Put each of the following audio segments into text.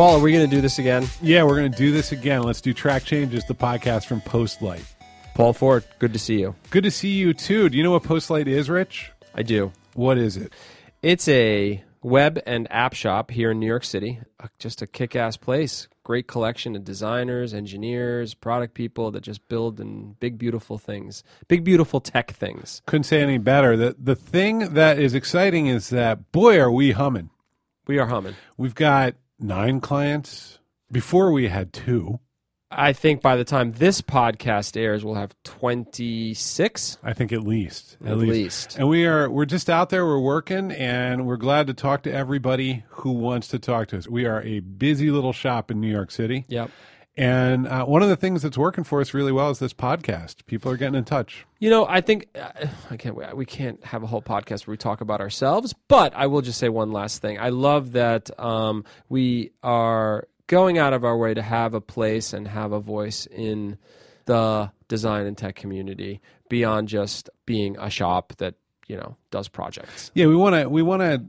Paul, are we going to do this again? Yeah, we're going to do this again. Let's do Track Changes, the podcast from Postlight. Paul Ford, good to see you. Good to see you too. Do you know what Postlight is, Rich? I do. What is it? It's a web and app shop here in New York City. Just a kick ass place. Great collection of designers, engineers, product people that just build and big, beautiful things. Big, beautiful tech things. Couldn't say any better. The the thing that is exciting is that boy are we humming. We are humming. We've got nine clients. Before we had two. I think by the time this podcast airs, we'll have 26. I think at least. At least. And we are we're just out there, we're working, and we're glad to talk to everybody who wants to talk to us. We are a busy little shop in New York City. Yep. And uh, one of the things that's working for us really well is this podcast. People are getting in touch. You know, I think uh, I can't. We can't have a whole podcast where we talk about ourselves. But I will just say one last thing. I love that um, we are going out of our way to have a place and have a voice in the design and tech community beyond just being a shop that you know does projects. Yeah, we want to we want to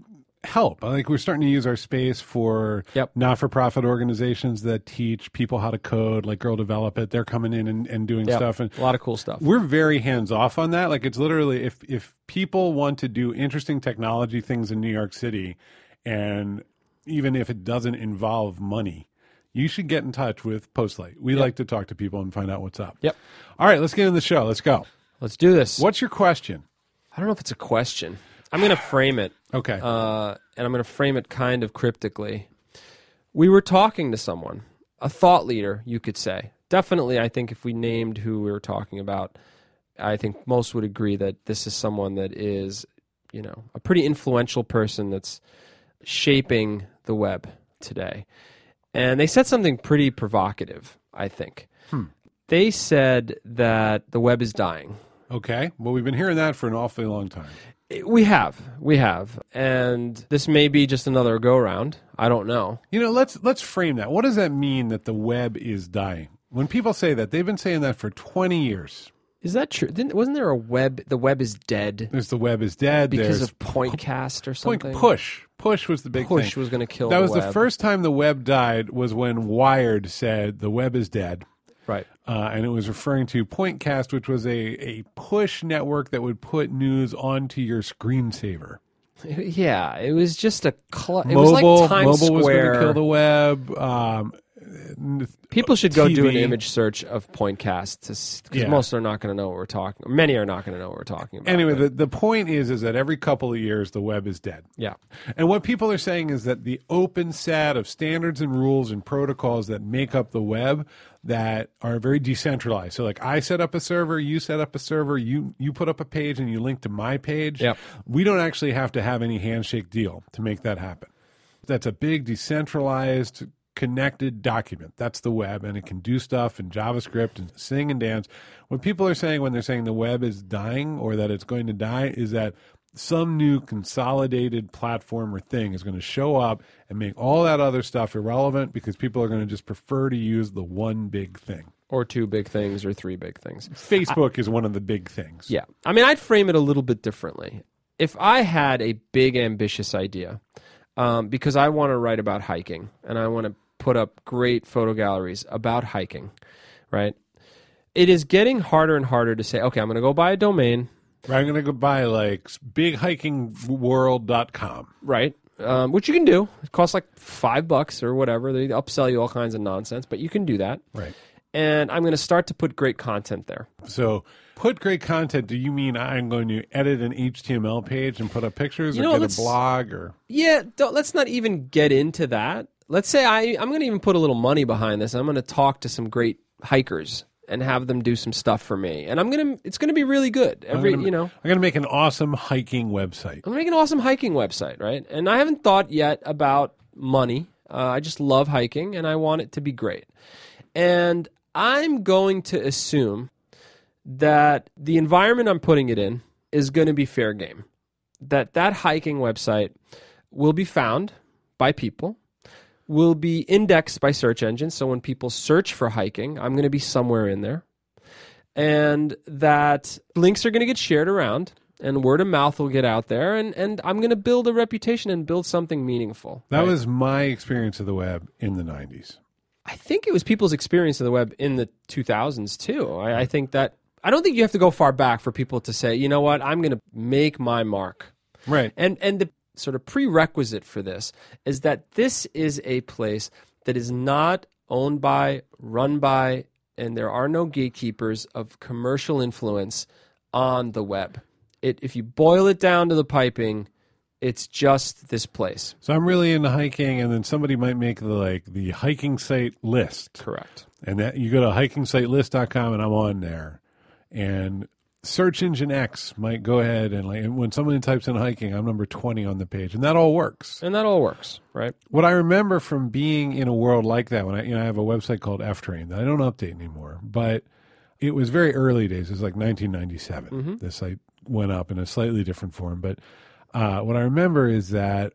help. Like we're starting to use our space for Yep. not-for-profit organizations that teach people how to code, like Girl Develop It. They're coming in and, and doing Yep. stuff, and a lot of cool stuff. we're very hands off on that. Like it's literally if if people want to do interesting technology things in New York City, and even if it doesn't involve money, you should get in touch with Postlight. We like to talk to people and find out what's up. Yep. All right, let's get in the show. Let's go. Let's do this. What's your question? I don't know if it's a question. I'm going to frame it. Okay. uh, and I'm going to frame it kind of cryptically. We were talking to someone, a thought leader, you could say. Definitely, I think if we named who we were talking about, I think most would agree that this is someone that is, you know, a pretty influential person that's shaping the web today. And they said something pretty provocative, I think. They said that the web is dying. okay. Well, we've been hearing that for an awfully long time. We have, we have, and this may be just another go round. I don't know. You know, let's let's frame that. What does that mean that the web is dying? When people say that, they've been saying that for 20 years. Is that true? Didn't, wasn't there a web? The web is dead There's the web is dead. because There's of Pointcast or something. point push. Push was the big Push thing. was going to kill. that the was the first time the web died was when Wired said the web is dead. Uh, and it was referring to Pointcast, which was a, a push network that would put news onto your screensaver. Yeah, it was just a. Cl- it mobile, was like Times mobile was going to kill the web. Um, People should go do an image search of Pointcast because Yeah. most are not going to know what we're talking. Many are not going to know what we're talking about. anyway, but- the, the point is is that every couple of years the web is dead. yeah, And what people are saying is that the open set of standards and rules and protocols that make up the web that are very decentralized. So like I set up a server, you set up a server, you you put up a page and you link to my page. Yep. We don't actually have to have any handshake deal to make that happen. That's a big decentralized connected document. That's the web and it can do stuff in JavaScript and sing and dance. What people are saying when they're saying the web is dying or that it's going to die is that some new consolidated platform or thing is going to show up and make all that other stuff irrelevant because people are going to just prefer to use the one big thing. or two big things or three big things. Facebook is one of the big things. Yeah. I mean, I'd frame it a little bit differently. If I had a big, ambitious idea, um, because I want to write about hiking and I want to put up great photo galleries about hiking, right? It is getting harder and harder to say, okay, I'm going to go buy a domain, I'm going to go buy like bighikingworld.com. right? Um, which you can do. It costs like five bucks or whatever. They upsell you all kinds of nonsense, but you can do that. Right. And I'm going to start to put great content there. So, put great content. Do you mean I'm going to edit an HTML page and put up pictures, You or know, get a blog, or Yeah, don't, let's not even get into that. Let's say I, I'm going to even put a little money behind this. I'm going to talk to some great hikers and have them do some stuff for me. And I'm to, it's to be really good. Every, gonna, you know, I'm to make an awesome hiking website. I'm to make an awesome hiking website, right? And I haven't thought yet about money. Uh, I just love hiking and I want it to be great. And I'm going to assume that the environment I'm putting it in is going to be fair game. That that hiking website will be found by people, will be indexed by search engines. So when people search for hiking, I'm going to be somewhere in there. And that links are going to get shared around and word of mouth will get out there, and, and I'm going to build a reputation and build something meaningful. That right? was my experience of the web in the 90s. I think it was people's experience of the web in the 2000s too. I, I think that I don't think you have to go far back for people to say, you know what, I'm going to make my mark. Right. And and the sort of prerequisite for this is that this is a place that is not owned by, run by, and there are no gatekeepers of commercial influence on the web. It, if you boil it down to the piping, it's just this place. So I'm really into hiking, and then somebody might make the like the hiking site list, Correct. and that you go to hikingsitelist.com, and I'm on there, and search engine X might go ahead and like when someone types in hiking, I'm number 20 on the page, and that all works. And that all works, right? What I remember from being in a world like that, when I you know I have a website called F Train that I don't update anymore, but it was very early days. It was like 1997. The site went up in a slightly different form, but uh, what I remember is that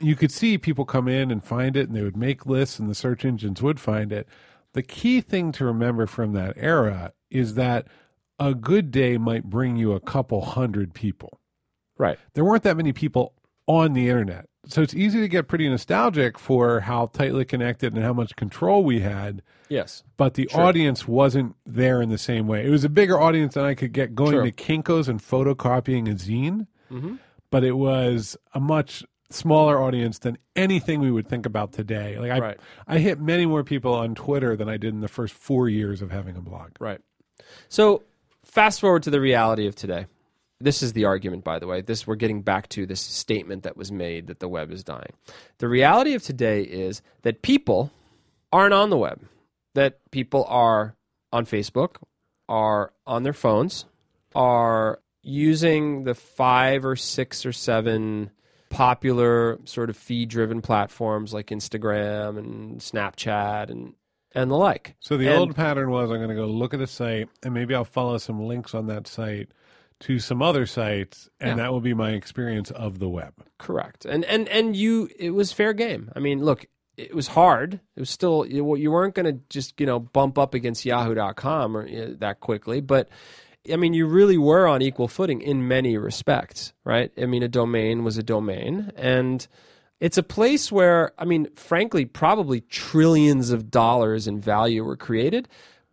you could see people come in and find it, and they would make lists, and the search engines would find it. The key thing to remember from that era is that a good day might bring you a couple hundred people Right. there weren't that many people on the internet. So it's easy to get pretty nostalgic for how tightly connected and how much control we had, Yes. but the audience wasn't there in the same way. It was a bigger audience than I could get going to Kinkos and photocopying a zine, Mm-hmm. but it was a much smaller audience than anything we would think about today. Like I, Right. I hit many more people on Twitter than I did in the first four years of having a blog. Right. So fast forward to the reality of today. This is the argument, by the way. This we're getting back to this statement that was made that the web is dying. The reality of today is that people aren't on the web. That people are on Facebook, are on their phones, are using the five or six or seven popular sort of feed driven platforms like Instagram and Snapchat and and the like. So the And- old pattern was I'm going to go look at a site and maybe I'll follow some links on that site to some other sites and Yeah. that will be my experience of the web. Correct. And and and you it was fair game. I mean, look, it was hard. It was still you, you weren't going to just, you know, bump up against yahoo.com or uh, that quickly, but I mean, you really were on equal footing in many respects, right? I mean, a domain was a domain and it's a place where, I mean, frankly, probably trillions of dollars in value were created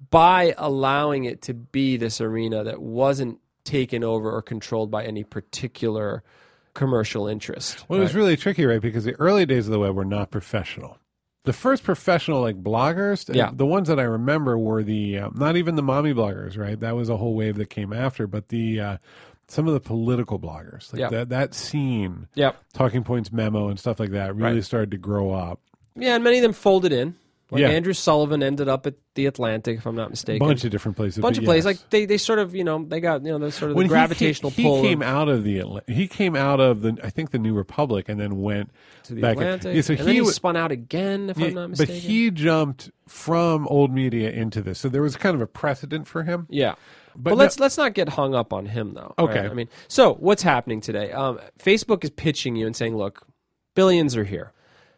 by allowing it to be this arena that wasn't taken over or controlled by any particular commercial interest. Well, it was really tricky, right? Because the early days of the web were not professional. The first professional like bloggers, Yeah. the ones that I remember were the uh, not even the mommy bloggers, right? That was a whole wave that came after, but the uh, some of the political bloggers, like Yeah. that that scene, Yep. Talking Points memo and stuff like that, really Right. started to grow up. Yeah, and many of them folded in. Like Yeah. Andrew Sullivan ended up at the Atlantic, if I'm not mistaken. A bunch of different places, A bunch of places. yes. Like they, they sort of, you know, they got, you know, the sort of the gravitational he, pull He came of- out of the Atla- he came out of the I think the New Republic and then went to the back Atlantic. Yeah, so and he then he spun out again, if Yeah, I'm not mistaken. but he jumped from old media into this, so there was kind of a precedent for him. Yeah. But But, let's let's not get hung up on him though. Okay. right? I mean, so what's happening today? Um, Facebook is pitching you and saying, "Look, billions are here.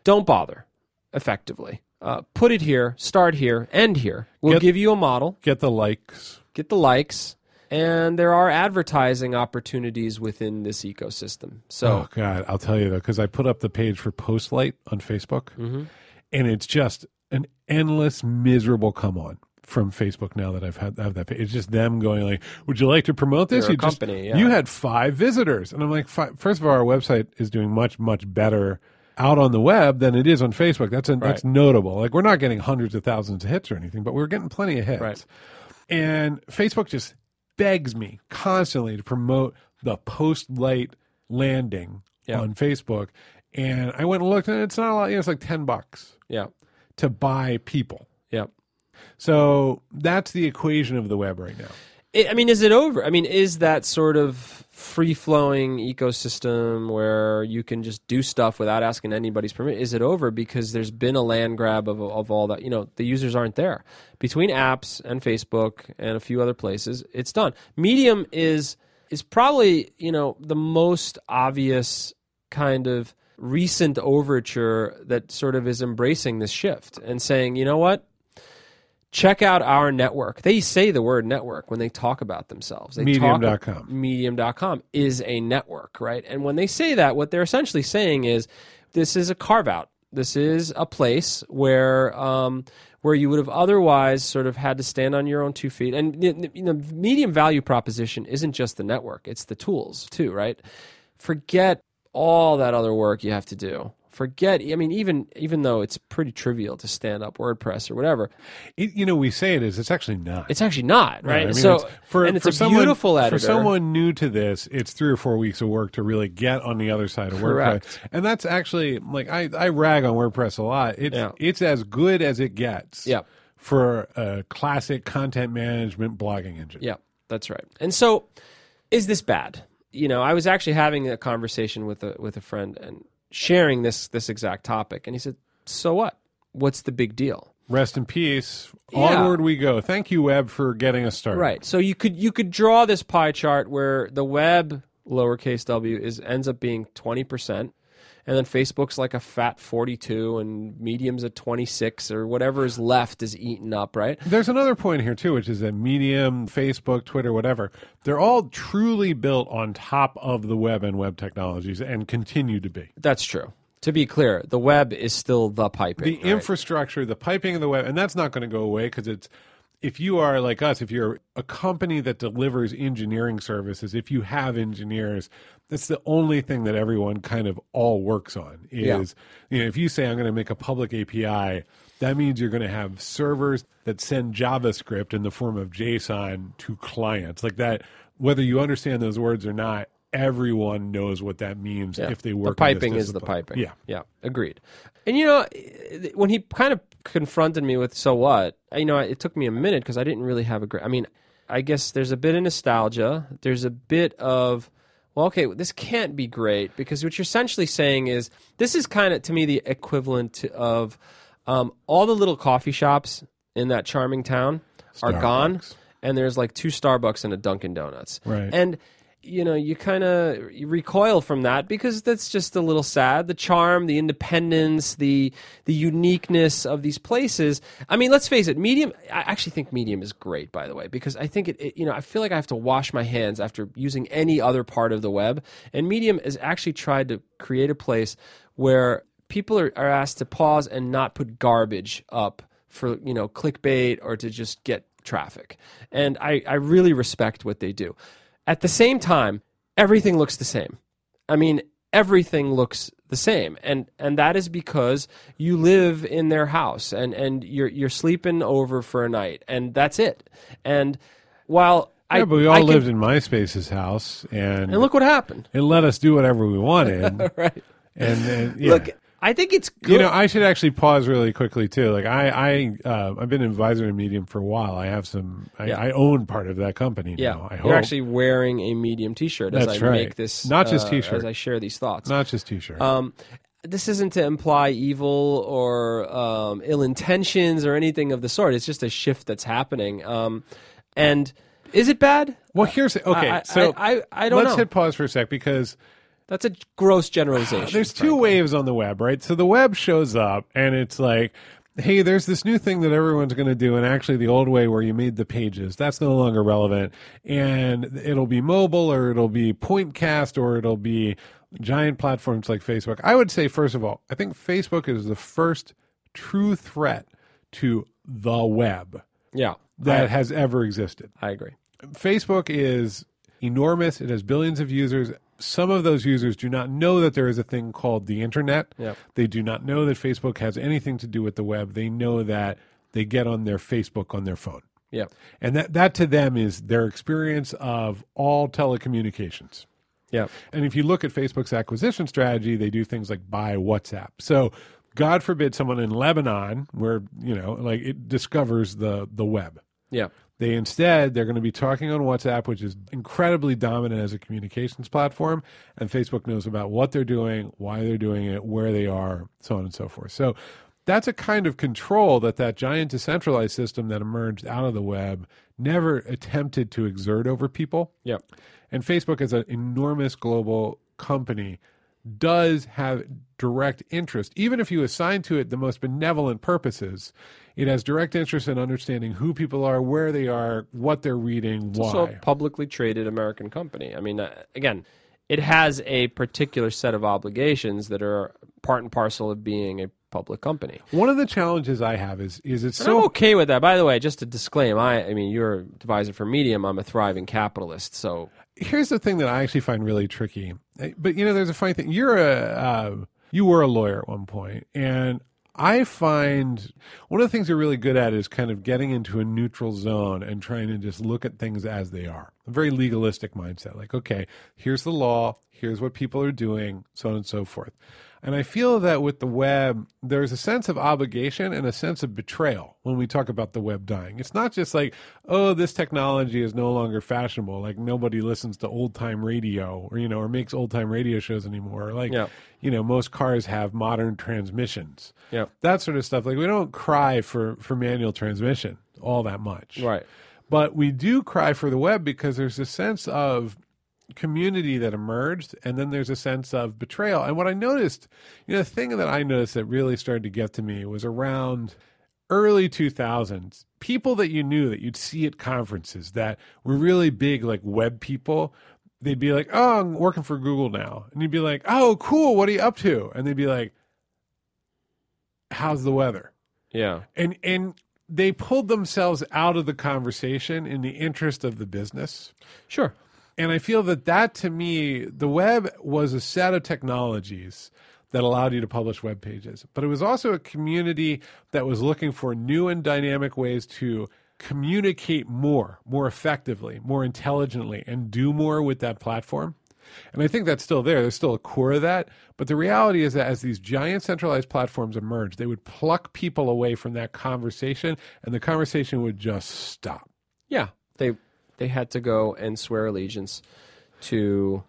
Don't bother." Effectively, uh, put it here, start here, end here. We'll Get- give you a model, Get the likes. get the likes, and there are advertising opportunities within this ecosystem. So Oh God, I'll tell you though, because I put up the page for Postlight on Facebook, Mm-hmm. and it's just an endless, miserable come on from Facebook. Now that I've had have that page, it's just them going like, "Would you like to promote this?" You just- company, yeah. you had five visitors, and I'm like, fi- first of all, our website is doing much, much better out on the web than it is on Facebook. That's a, that's notable. Like we're not getting hundreds of thousands of hits or anything, but we're getting plenty of hits. Right. And Facebook just begs me constantly to promote the Postlight landing Yeah. on Facebook. And I went and looked, and it's not a lot. You know, it's like ten bucks yeah, to buy people. yeah. So that's the equation of the web right now. I I mean, is it over? I mean, is that sort of free flowing ecosystem where you can just do stuff without asking anybody's permission? Is it over because there's been a land grab of, of all that? You know, the users aren't there. Between apps and Facebook and a few other places, it's done. Medium is is probably you know the most obvious kind of recent overture that sort of is embracing this shift and saying, you know what, check out our network. They say the word network when they talk about themselves. They Medium.com. Medium.com is a network, right? And when they say that, what they're essentially saying is this is a carve out. This is a place where um, where you would have otherwise sort of had to stand on your own two feet. And the you know, medium value proposition isn't just the network; it's the tools too, right? Forget all that other work you have to do. Forget. I mean, even even though it's pretty trivial to stand up WordPress or whatever, It, you know, we say it is. It's actually not. it's actually not right. I mean, so it's- for, and it's for a someone, beautiful editor. For someone new to this, it's three or four weeks of work to really get on the other side of Correct. WordPress. And that's actually like I, I rag on WordPress a lot. It's Yeah. it's as good as it gets. Yeah. For a classic content management blogging engine. Yeah, that's right. And so, is this bad? You know, I was actually having a conversation with a with a friend and sharing this this exact topic, and he said, "So what? What's the big deal?" Rest in peace. Yeah. Onward we go. Thank you, Web, for getting us started. Right. So you could you could draw this pie chart where the web lowercase w is ends up being twenty percent, and then Facebook's like a fat forty two, and Medium's a twenty six, or whatever is left is eaten up. Right. There's another point here too, which is that Medium, Facebook, Twitter, whatever, they're all truly built on top of the web and web technologies and continue to be. That's true. To be clear, the web is still the piping. the right? infrastructure, the piping of the web, and that's not going to go away because it's if you are like us, if you're a company that delivers engineering services, if you have engineers, that's the only thing that everyone kind of all works on is Yeah. you know if you say I'm going to make a public API, that means you're going to have servers that send JavaScript in the form of JSON to clients like that. Whether you understand those words or not, everyone knows what that means Yeah. if they the work. in this piping is the piping. Yeah. yeah, agreed. And you know, when he kind of confronted me with "so what," you know, it took me a minute because I didn't really have a great. I mean, I guess there's a bit of nostalgia. There's a bit of well, okay, this can't be great because what you're essentially saying is this is kind of to me the equivalent of um, all the little coffee shops in that charming town are gone, and there's like two Starbucks and a Dunkin' Donuts, Right. and you know you kind of recoil from that because that's just a little sad. The charm the independence the the uniqueness of these places. I mean let's face it medium i actually think medium is great by the way because i think it, it you know i feel like i have to wash my hands after using any other part of the web. And medium has actually tried to create a place where people are, are asked to pause and not put garbage up for you know clickbait or to just get traffic. And i i really respect what they do at the same time, everything looks the same. I mean, everything looks the same, and and that is because you live in their house and and you're you're sleeping over for a night, and that's it. And while I, Yeah, but we all I can- lived in MySpace's house, and, and look what happened, it let us do whatever we wanted. right? and, and yeah. Look, I think it's good. you know, I should actually pause really quickly too. Like I, I, uh, I've been an advisor in Medium for a while. I have some. I, Yeah. I own part of that company yeah, now. I hope you're actually wearing a medium T-shirt as I right. make this, Not just uh, t-shirt. as I share these thoughts. not just t-shirt. Um, this isn't to imply evil or um, ill intentions or anything of the sort. It's just a shift that's happening. Um, and is it bad? well, here's okay. I- I- so I- I don't let's know. hit pause for a sec because That's a gross generalization. there's two frankly. waves on the web, right? So the web shows up and it's like, hey, there's this new thing that everyone's going to do. And actually, the old way where you made the pages, that's no longer relevant. And it'll be mobile or it'll be Pointcast or it'll be giant platforms like Facebook. I would say, first of all, I think Facebook is the first true threat to the web Yeah, that has ever existed. I agree. Facebook is enormous. It has billions of users. Some of those users do not know that there is a thing called the internet. Yep. They do not know that Facebook has anything to do with the web. They know that they get on their Facebook on their phone. Yeah, And that, that to them is their experience of all telecommunications. yeah, And if you look at Facebook's acquisition strategy, they do things like buy WhatsApp. So God forbid someone in Lebanon where, you know, like it discovers the the web. yeah, They instead they're going to be talking on WhatsApp, which is incredibly dominant as a communications platform, and Facebook knows about what they're doing, why they're doing it, where they are, so on and so forth. So that's a kind of control that that giant decentralized system that emerged out of the web never attempted to exert over people. yeah. And Facebook is an enormous global company does have direct interest. Even if you assign to it the most benevolent purposes, it has direct interest in understanding who people are, where they are, what they're reading, It's why. also a publicly traded American company. I mean, uh, again, it has a particular set of obligations that are part and parcel of being a public company. One of the challenges I have is is it's And I'm so okay with that. By the way, just to disclaim, I, I mean, you're a advisor for Medium. I'm a thriving capitalist, so here's the thing that I actually find really tricky. But you know, there's a funny thing. You're a uh, you were a lawyer at one point, and I find one of the things you're really good at is kind of getting into a neutral zone and trying to just look at things as they are. A very legalistic mindset. Like, okay, here's the law, here's what people are doing, so on and so forth. And I feel that with the web, there's a sense of obligation and a sense of betrayal when we talk about the web dying. It's not just like, oh, this technology is no longer fashionable. Like nobody listens to old time radio or, you know, or makes old time radio shows anymore. Or like, Yeah. you know, most cars have modern transmissions. yeah, That sort of stuff. Like we don't cry for, for manual transmission all that much. right. But we do cry for the web because there's a sense of community that emerged and then there's a sense of betrayal. And what I noticed, you know, the thing that I noticed that really started to get to me was around early 2000s, people that you knew that you'd see at conferences that were really big like web people, they'd be like, "Oh, I'm working for Google now." And you'd be like, "Oh, cool. What are you up to?" And they'd be like, "How's the weather?" Yeah, and and they pulled themselves out of the conversation in the interest of the business sure. And i feel that that to me the web was a set of technologies that allowed you to publish web pages but it was also a community that was looking for new and dynamic ways to communicate more more effectively more intelligently and do more with that platform and I think that's still there. There's still a core of that. But the reality is that as these giant centralized platforms emerge, they would pluck people away from that conversation and the conversation would just stop. Yeah, they they had to go and swear allegiance to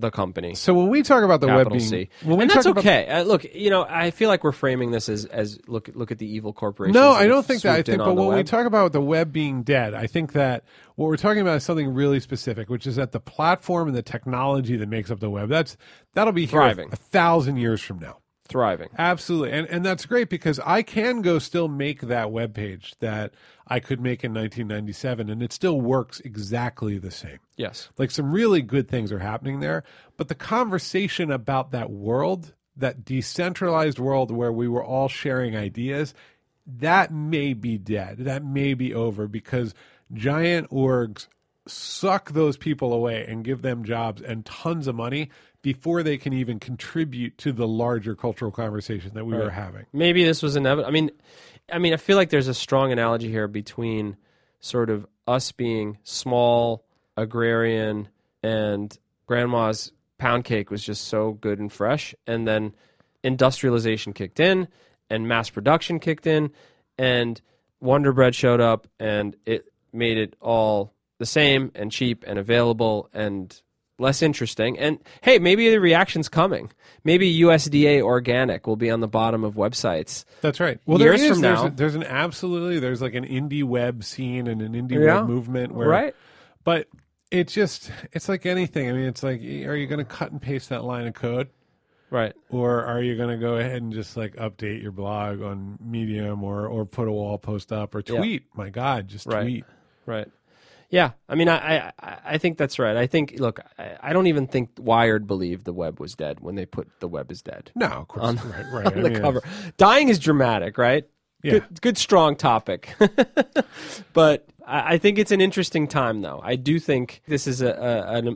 the company. So when we talk about the web being, C, when and that's okay. Uh, look, you know, I feel like we're framing this as as look look at the evil corporation. No, I don't think that. I think, but when we talk about the web being dead, I think that what we're talking about is something really specific, which is that the platform and the technology that makes up the web that's that'll be here Thriving. a thousand years from now. Thriving. Absolutely. And and that's great because I can go still make that web page that I could make in 1997 and it still works exactly the same. Yes, Like some really good things are happening there, but the conversation about that world, that decentralized world where we were all sharing ideas, that may be dead. That may be over because giant orgs suck those people away and give them jobs and tons of money before they can even contribute to the larger cultural conversation that we were having. maybe this was inevitable. I mean, I mean, I feel like there's a strong analogy here between sort of us being small, agrarian, and grandma's pound cake was just so good and fresh, and then industrialization kicked in, and mass production kicked in, and Wonder Bread showed up, and it made it all the same and cheap and available and less interesting. And hey, maybe the reaction's coming. Maybe USDA organic will be on the bottom of websites. That's right. Well, Years there is, from there's, now- a- there's an absolutely there's like an indie web scene and an indie Yeah. web movement where Right. But it just it's like anything. I mean, it's like are you going to cut and paste that line of code Right. or are you going to go ahead and just like update your blog on Medium or or put a wall post up or Yeah. tweet? My god, just Right. tweet. Right. Yeah, I mean, I, I, I think that's right. I think, look, I, I don't even think Wired believed the web was dead when they put the web is dead No, of course. right, right. on I the mean, cover. Dying is dramatic, right? Yeah. Good, good, strong topic. but I, I think it's an interesting time, though. I do think this is a,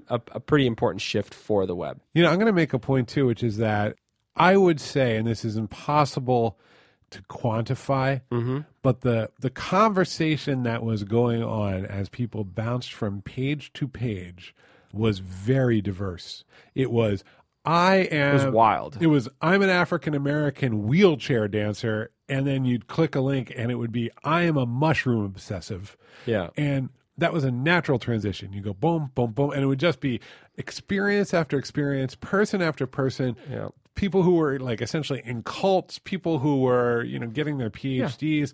a, a, a pretty important shift for the web. You know, I'm going to make a point too, which is that I would say, and this is impossible to quantify, mm-hmm. but the the conversation that was going on as people bounced from page to page was very diverse. It was I am It was wild. It was I'm an African American wheelchair dancer, and then you'd click a link, and it would be I am a mushroom obsessive. Yeah. And that was a natural transition. You go boom, boom, boom, and it would just be experience after experience, person after person. Yeah. People who were like essentially in cults, people who were, you know, getting their PhDs,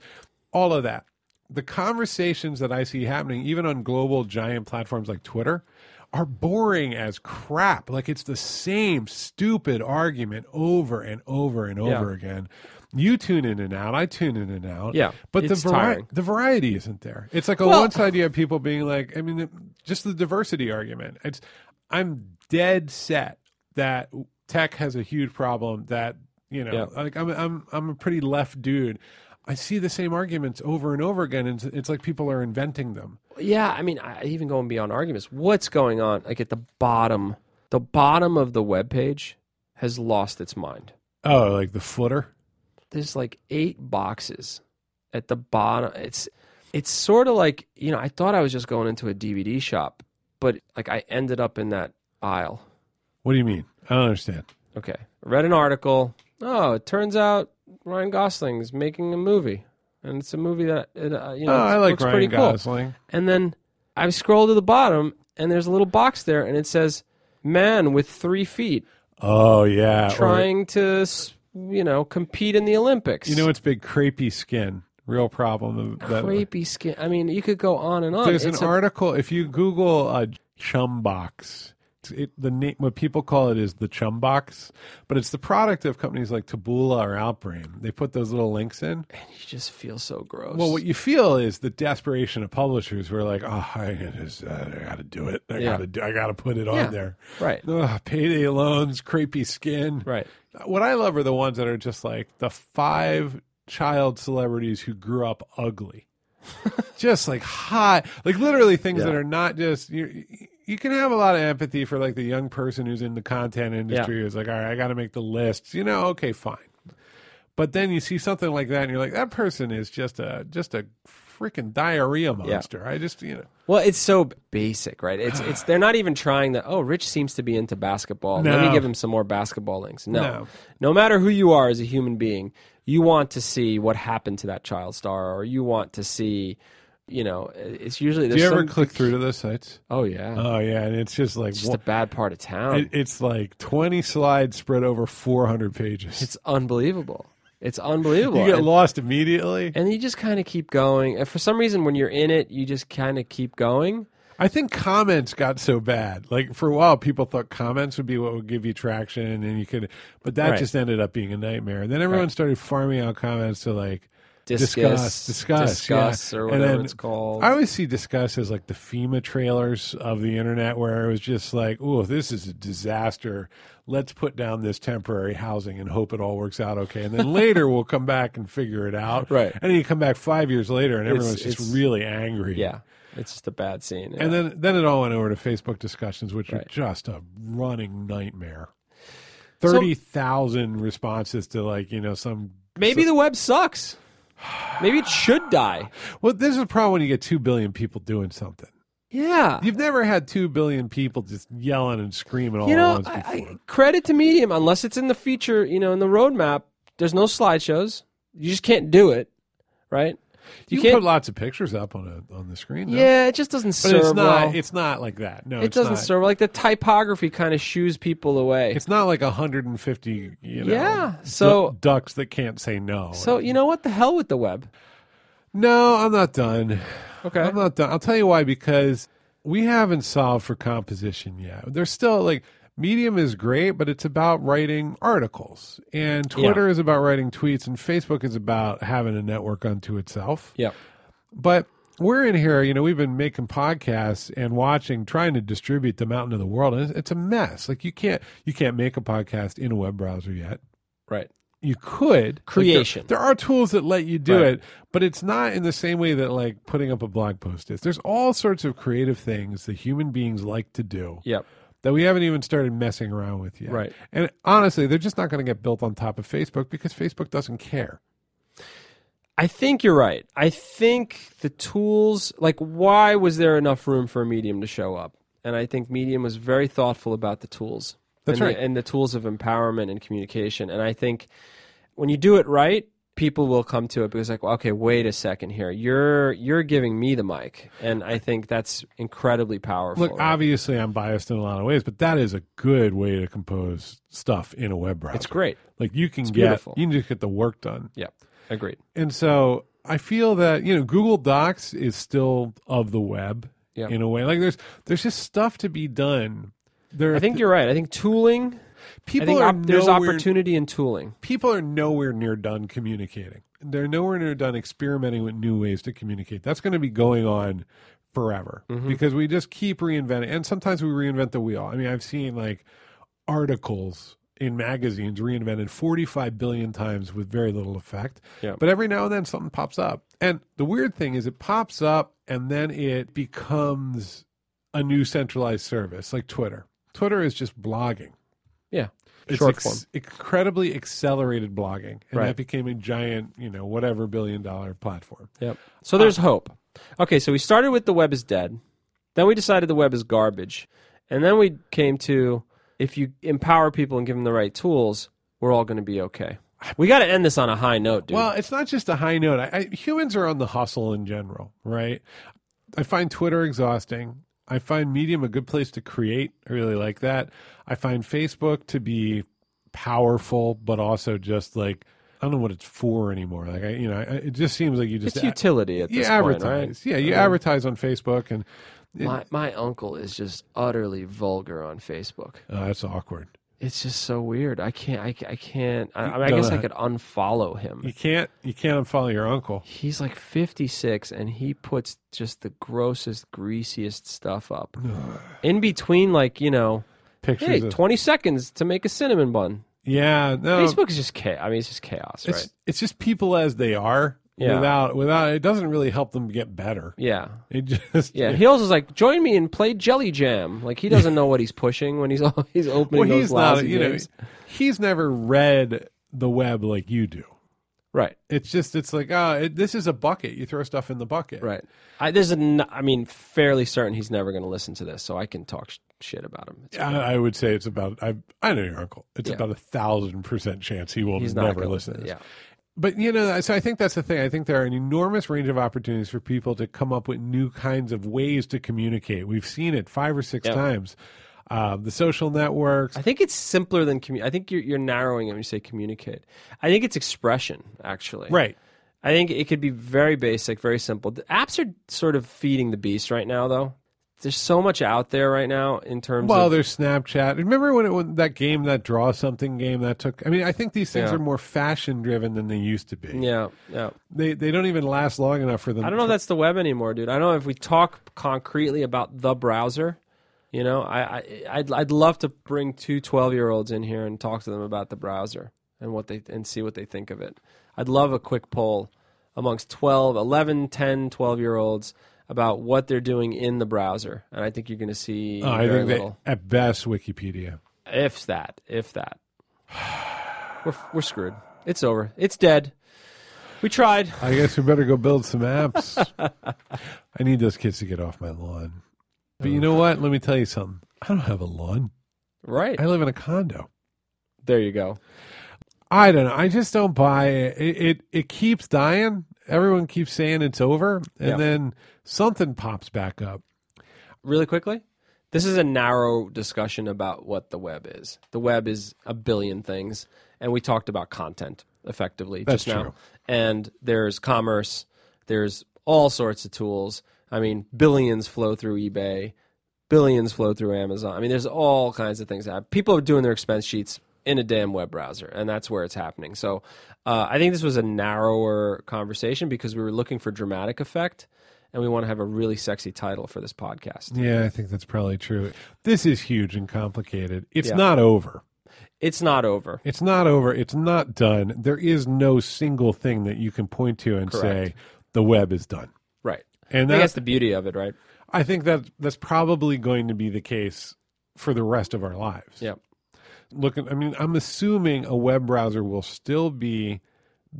all of that. The conversations that I see happening, even on global giant platforms like Twitter, are boring as crap. Like it's the same stupid argument over and over and over Yeah. again. You tune in and out. I tune in and out. Yeah, but the it's vari- tiring. the variety isn't there. It's like a Well- one side you have people being like, I mean, just the diversity argument. It's I'm dead set that tech has a huge problem. That you know, Yeah. like I'm I'm I'm a pretty left dude. I see the same arguments over and over again, and it's, like people are inventing them. Yeah, I mean, I, even going beyond arguments, what's going on? Like at the bottom, the bottom of the web page has lost its mind. Oh, like the footer. There's like eight boxes at the bottom. It's it's sort of like you know, I thought I was just going into a DVD shop, but like I ended up in that aisle. What do you mean? I don't understand. Okay, read an article. Oh, it turns out Ryan Gosling is making a movie, and it's a movie that it, uh, you know oh, I like looks Ryan pretty cool. Gosling. And then I scroll to the bottom, and there's a little box there, and it says "man with three feet Oh yeah, Or- trying to, you know, compete in the Olympics." you know, it's big crepey skin. Real problem. of that- crepey skin. I mean, you could go on and on. There's It's an a- article. If you Google a chum box, it's- it, the name what people call it is the chum box, but it's the product of companies like Taboola or Outbrain. They put those little links in. And you just feel so gross. Well, what you feel is the desperation of publishers who are like, "Oh, I just, uh, I got to do it. I Yeah. got to, do, I got to put it Yeah. on there." right, Ugh, payday loans, crepey skin. right. What I love are the ones that are just like the five child celebrities who grew up ugly. just like hot, like literally things Yeah. that are not just you. You can have a lot of empathy for like the young person who's in the content industry who's like, all right, I got to make the lists. You know, okay, fine. But then you see something like that, and you're like, that person is just a just a freaking diarrhea monster. I just you know. Well, it's so basic, right? It's it's they're not even trying to. Oh, Rich seems to be into basketball. Let me give him some more basketball links. No. No. no, matter who you are as a human being, you want to see what happened to that child star, or you want to see, you know, it's usually. Do you ever some- click through to those sites? Oh yeah, Oh yeah, and it's just like it's just a bad part of town. it, it's like twenty slides spread over four hundred pages. it's unbelievable. It's unbelievable. you get And- lost immediately. and you just kind of keep going. And for some reason, when you're in it, you just kind of keep going. I think comments got so bad. Like for a while, people thought comments would be what would give you traction, and you could. But that Right. just ended up being a nightmare. And then everyone Right. started farming out comments to like Disqus, Disqus, Disqus, Disqus, yeah. or whatever then it's called. I always see Disqus as like the FEMA trailers of the internet, where it was just like, "Oh, this is a disaster. Let's put down this temporary housing and hope it all works out okay." And then later we'll come back and figure it out. Right. And then you come back five years later, and It's- everyone's just it's- really angry. yeah, it's just a bad scene. And then then it all went over to Facebook discussions, which are just a running nightmare. So- Thirty thousand responses to like you know some. maybe the web sucks. Maybe it should die. Well, this is a problem when you get two billion people doing something. Yeah. You've never had two billion people just yelling and screaming all You at know, once I. I, credit to Medium, unless it's in the feature, you know, in the roadmap, there's no slideshows. You just can't do it, right? You You can put lots of pictures up on a on the screen. though. yeah, it just doesn't but serve it's not. well. It's not like that. No, it doesn't not. serve like the typography kind of shoos people away. It's not like 150. You know, Yeah, so- ducks that can't say no. so you know what? The hell with the web. no, I'm not done. Okay. I'm not done. I'll tell you why because we haven't solved for composition yet. There's still like Medium is great, but it's about writing articles, and Twitter is about writing tweets, and Facebook is about having a network unto itself. Yeah. But we're in here, you know, we've been making podcasts and watching, trying to distribute them out into the world, and it's, a mess. Like you can't you can't make a podcast in a web browser yet. Right. You could Like, there- Creation. there, are tools that let you do Right. it, but it's not in the same way that like putting up a blog post is. There's all sorts of creative things that human beings like to do Yep. That we haven't even started messing around with yet. Right. And honestly, they're just not going to get built on top of Facebook because Facebook doesn't care. I think you're right. I think the tools, like, why was there enough room for Medium to show up? And I think Medium was very thoughtful about the tools. That's and right. The, and the tools of empowerment and communication. And I think when you do it right, people will come to it because, like, well, okay, wait a second here. You're you're giving me the mic, and I think that's incredibly powerful. Look, obviously, I'm biased in a lot of ways, but that is a good way to compose stuff in a web browser. it's great. Like you can get, beautiful. you can just get the work done. Yeah, agreed. And so I feel that you know Google Docs is still of the web. Yeah. in a way. Like there's there's just stuff to be done. There, I think you're right. I think tooling. People are op- there's nowhere, opportunity in tooling. people are nowhere near done communicating. They're nowhere near done experimenting with new ways to communicate. That's going to be going on forever Mm-hmm. because we just keep reinventing. And sometimes we reinvent the wheel. I mean, I've seen like articles in magazines reinvented 45 billion times with very little effect. Yeah. But every now and then something pops up. And the weird thing is it pops up and then it becomes a new centralized service like Twitter. Twitter is just blogging. Yeah. It's Short ex- form. incredibly accelerated blogging, and Right. that became a giant, you know, whatever billion dollar platform. Yep. So there's uh, hope. Okay, so we started with the web is dead. Then we decided the web is garbage. And then we came to if you empower people and give them the right tools, we're all going to be okay. We got to end this on a high note, dude. Well, it's not just a high note. I, I, humans are on the hustle in general, right? I find Twitter exhausting. I find Medium a good place to create. I really like that. I find Facebook to be powerful, but also just like I don't know what it's for anymore. Like I, you know, I, it just seems like you just it's utility at you this advertise. point, right? Yeah, you I mean, advertise on Facebook, and My my uncle is just utterly vulgar on Facebook. uh, that's awkward. It's just so weird. I can't. I, I can't. I, I, mean, I guess I could unfollow him. You can't you can't unfollow your uncle. He's like 56 and he puts just the grossest, greasiest stuff up. In between, like, you know, Pictures hey, of 20 seconds to make a cinnamon bun. yeah, no, Facebook is just chaos. I mean, it's just chaos, it's right? it's just people as they are. Yeah. Without without it doesn't really help them get better. Yeah. It just Yeah. He also is like, join me and play Jelly Jam. Like, he doesn't know what he's pushing when he's he's opening well, those he's not. lousy You know, he's never read the web like you do. Right. It's just it's like ah, it, this is a bucket. You throw stuff in the bucket. Right. I, there's a, n- I mean, fairly certain he's never going to listen to this, so I can talk sh- shit about him. It's I, I would say it's about I I know your uncle. It's Yeah. about a thousand percent chance he will he's never listen. listen. to this. Yeah. But you know, so I think that's the thing. I think there are an enormous range of opportunities for people to come up with new kinds of ways to communicate. We've seen it five or six Yeah. times. Um, the social networks. I think it's simpler than commu- I think you're, you're narrowing it when you say communicate. I think it's expression, actually. Right. I think it could be very basic, very simple. The apps are sort of feeding the beast right now, though. There's so much out there right now in terms Well, of. there's Snapchat. Remember when it when that game, that draw something game that took? I mean, I think these things Yeah. are more fashion driven than they used to be. Yeah, yeah. They they don't even last long enough for them. I don't know if that's the web anymore, dude. I don't know if we talk concretely about the browser. You know, I, I I'd I'd love to bring two 12 year olds in here and talk to them about the browser and what they and see what they think of it. I'd love a quick poll amongst 12, 11, 10, 12 year olds about what they're doing in the browser, and I think you're going to see Oh, I think little, that at best Wikipedia. if that, if that. We're we're screwed. It's over. It's dead. We tried. I guess we better go build some apps. I need those kids to get off my lawn. But you know what? Let me tell you something. I don't have a lawn. Right. I live in a condo. There you go. I don't know. I just don't buy it. It it, it keeps dying. Everyone keeps saying it's over, and Yeah. then something pops back up. really quickly this is a narrow discussion about what the web is the web is a billion things and we talked about content effectively That's just now true. and there's commerce there's all sorts of tools i mean billions flow through ebay billions flow through amazon i mean there's all kinds of things that people are doing their expense sheets in a damn web browser and that's where it's happening so uh, i think this was a narrower conversation because we were looking for dramatic effect and we want to have a really sexy title for this podcast Yeah, I think that's probably true. This is huge and complicated. It's Yeah. not over. It's not over. It's not over. It's not done. There is no single thing that you can point to and Correct. say the web is done. Right. And that, that's the beauty of it, right? I think that that's probably going to be the case for the rest of our lives. Yeah. Looking, I mean, I'm assuming a web browser will still be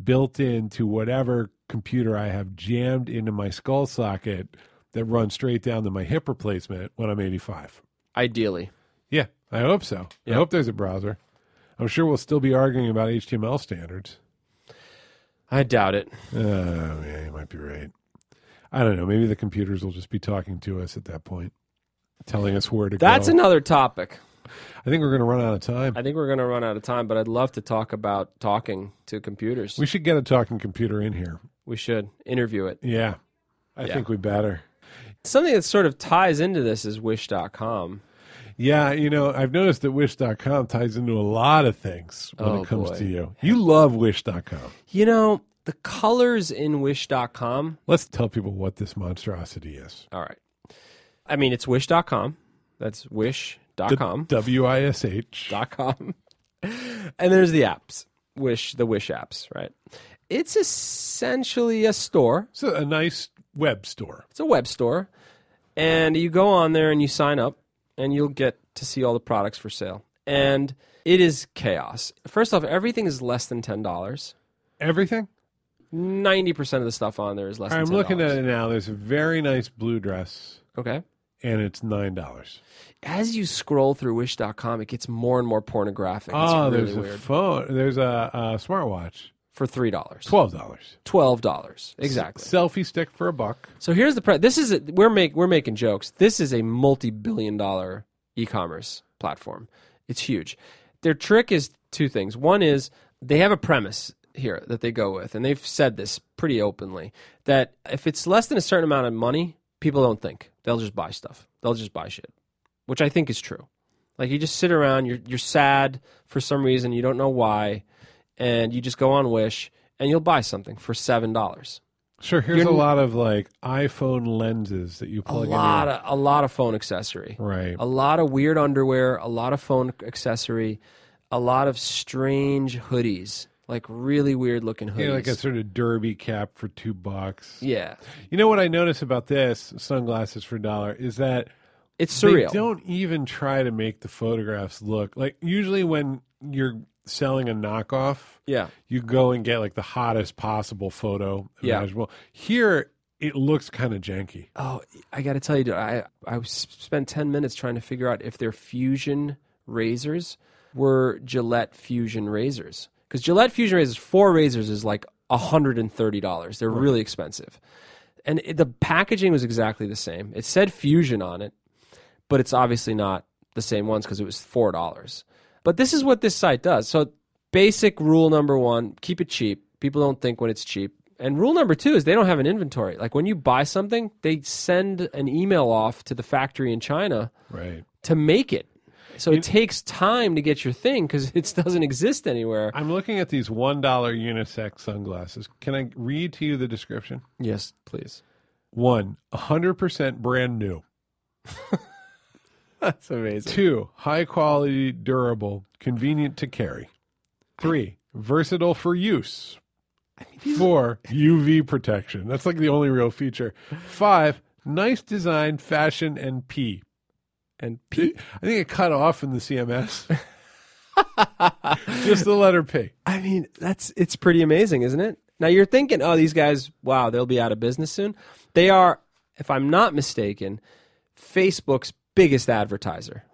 built into whatever computer I have jammed into my skull socket that runs straight down to my hip replacement when I'm 85. Ideally. Yeah, I hope so. Yeah. I hope there's a browser. I'm sure we'll still be arguing about HTML standards. I doubt it. Oh, yeah, you might be right. I don't know. Maybe the computers will just be talking to us at that point, telling us where to That's go. That's another topic. I think we're going to run out of time. I think we're going to run out of time, but I'd love to talk about talking to computers. We should get a talking computer in here. We should interview it. Yeah, I Yeah. think we better. something that sort of ties into this is Wish.com. Yeah, you know, I've noticed that Wish.com ties into a lot of things when Oh, it comes boy. to you. You love Wish.com. You know, the colors in Wish.com. Let's tell people what this monstrosity is. All right. I mean, it's Wish.com. That's Wish.com. W I S H. dot com. and there's the apps, Wish, the Wish apps, right? It's essentially a store. It's a, a nice web store. It's a web store, and you go on there and you sign up, and you'll get to see all the products for sale. And it is chaos. First off, everything is less than ten dollars. Everything? Ninety percent of the stuff on there is less. I'm than $10. I'm looking at it now. There's a very nice blue dress, Okay. And it's $9. As you scroll through Wish.com, it gets more and more pornographic. It's Oh, really there's a phone. There's a, a smartwatch. For three dollars, $12. twelve dollars exactly. Selfie stick for a buck. So here's the pre- this is a, we're make we're making jokes. This is a multi-billion dollar e-commerce platform. It's huge. Their trick is two things. One is they have a premise here that they go with and they've said this pretty openly that if it's less than a certain amount of money, people don't think. They'll just buy stuff. They'll just buy shit. Which I think is true. Like you just sit around, you're you're sad for some reason, you don't know why, and you just go on Wish and you'll buy something for seven dollars. Sure, here's You're a lot of like iPhone lenses that you plug A lot in. of a lot of phone accessory. right. a lot of weird underwear, a lot of phone accessory, a lot of strange hoodies, like really weird looking hoodies. Yeah, like a sort of derby cap for two bucks. Yeah. You know what I notice about this sunglasses for a dollar is that It's surreal. they don't even try to make the photographs look like. Usually, when you're selling a knockoff, yeah. you go and get like the hottest possible photo Yeah. imaginable. Here, it looks kind of janky. Oh, I got to tell you, I I spent ten minutes trying to figure out if their Fusion razors were Gillette Fusion razors because Gillette Fusion razors, four razors is like hundred and thirty dollars. They're really expensive, and it, the packaging was exactly the same. It said Fusion on it, but it's obviously not the same ones because it was four dollars. But this is what this site does. So basic rule number one: keep it cheap. People don't think when it's cheap. And rule number two is they don't have an inventory. Like when you buy something, they send an email off to the factory in China Right. to make it. So it takes time to get your thing because it doesn't exist anywhere. I'm looking at these $1 unisex sunglasses. Can I read to you the description? Yes, please. One, 100% brand new. That's amazing. Two, high quality, durable, convenient to carry. Three, versatile for use. Four, UV protection. That's like the only real feature. Five, nice design, fashion, and P. And P. I think it cut off in the CMS. Just the letter P. I mean, that's it's pretty amazing, isn't it? Now you're thinking, oh, these guys, wow, they'll be out of business soon. They are, if I'm not mistaken, Facebook's biggest advertiser.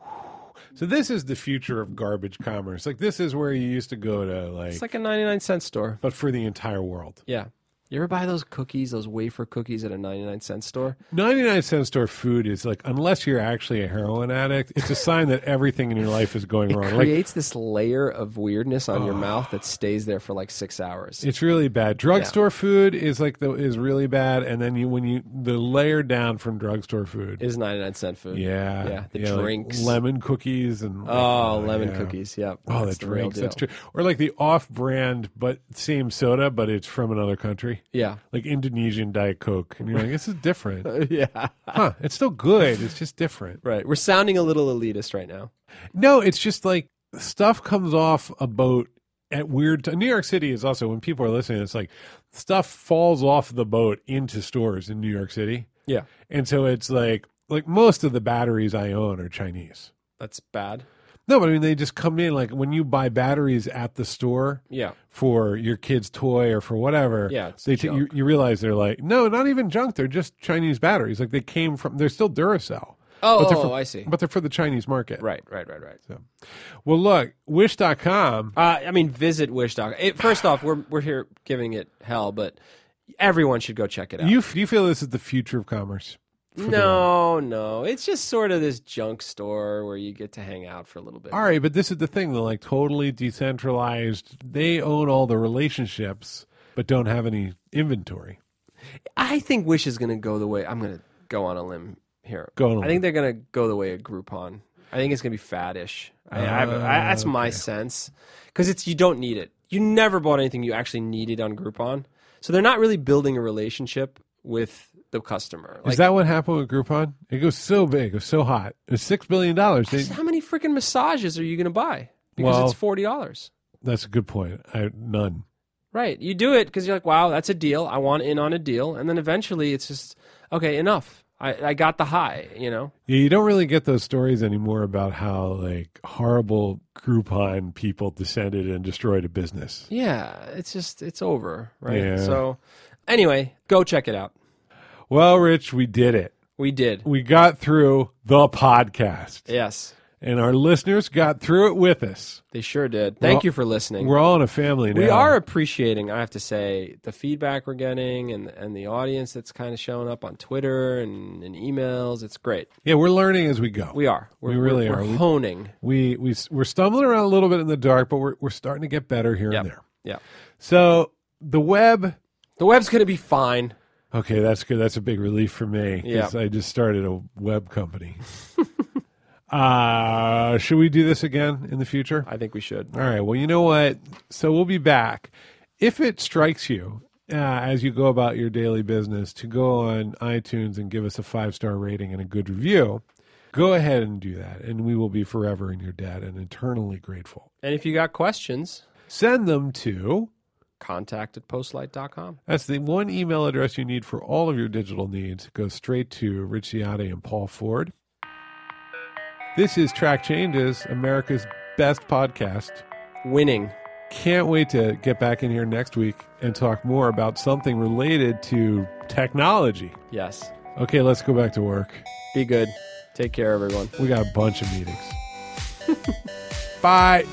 So this is the future of garbage commerce. Like this is where you used to go to like, It's like a 99 cent store. but for the entire world. Yeah. You ever buy those cookies, those wafer cookies at a 99 cent store? 99 cent store food is like unless you're actually a heroin addict, it's a sign that everything in your life is going wrong. It Creates this layer of weirdness on your mouth that stays there for like six hours. it's really bad. Drugstore food is like the is really bad and then you when you the layer down from drugstore food. Is 99 cent food. yeah. Yeah. The like drinks. lemon cookies and Oh, uh, lemon yeah. cookies. Yeah. Oh, that's the drinks. That's true. Or like the off-brand but same soda, but it's from another country, Yeah. like Indonesian Diet Coke, and you're like, this is different, yeah. huh? It's still good. It's just different. Right. We're sounding a little elitist right now. No, it's just like stuff comes off a boat at weird. T- New York City is also when people are listening. It's like stuff falls off the boat into stores in New York City, Yeah. and so it's like like most of the batteries I own are Chinese. That's bad. No, but I mean they just come in like when you buy batteries at the store Yeah. for your kid's toy or for whatever. Yeah, they t- you, you realize they're like no, not even junk. They're just Chinese batteries. Like they came from. They're still Duracell. Oh, But they're oh, for- I see. but they're for the Chinese market. Right, right, right, right. So, Well, look, Wish.com. Uh, I mean, visit Wish.com. It, first off, we're we're here giving it hell, but everyone should go check it out. You you feel this is the future of commerce? No, no, it's just sort of this junk store where you get to hang out for a little bit. All right, but this is the thing. They're like totally decentralized. They own all the relationships, but don't have any inventory. I think Wish is going to go the way I'm going to go on a limb here. Go on I think they're gonna go the way of Groupon. I think it's gonna be faddish. I, I, I, that's oh, my sense because it's you don't need it. You never bought anything you actually needed on Groupon, so they're not really building a relationship with the customer. Is that what happened with Groupon? It goes so big, it goes so hot. It's six billion dollars. how many freaking massages are you gonna buy? Because Well- it's forty dollars. That's a good point. I, none. Right. You do it because you're like, wow, that's a deal. I want in on a deal. And then eventually it's just, okay, enough. I, I got the high, you know? Yeah, you don't really get those stories anymore about how like horrible Groupon people descended and destroyed a business. Yeah, it's just, it's over, right? Yeah. So, anyway, go check it out. Well, Rich, we did it. We did. We got through the podcast, Yes, and our listeners got through it with us. they sure did. Thank Well, you for listening. We're all in a family now. We are appreciating, I have to say, the feedback we're getting and and the audience that's kind of showing up on Twitter and, and emails. It's great. Yeah, we're learning as we go. We are. We're, We really we're, are. We're We- honing. we we we're stumbling around a little bit in the dark, but we're we're starting to get better here Yep. and there. Yeah. So the web. The web's going to be fine. Okay, that's good. That's a big relief for me because Yeah. I just started a web company. uh, should we do this again in the future? I think we should. All right. Well, you know what? So we'll be back. If it strikes you uh, as you go about your daily business to go on iTunes and give us a five star rating and a good review, go ahead and do that, and we will be forever in your debt and eternally grateful. And if you got questions, Send them to contact at postlight.com. That's the one email address you need for all of your digital needs. Go straight to Rich and Paul Ford. This is Track Changes, America's best podcast. Winning. Can't wait to get back in here next week and talk more about something related to technology. Yes. Okay, let's go back to work. Be good. Take care, everyone. We got a bunch of meetings. Bye.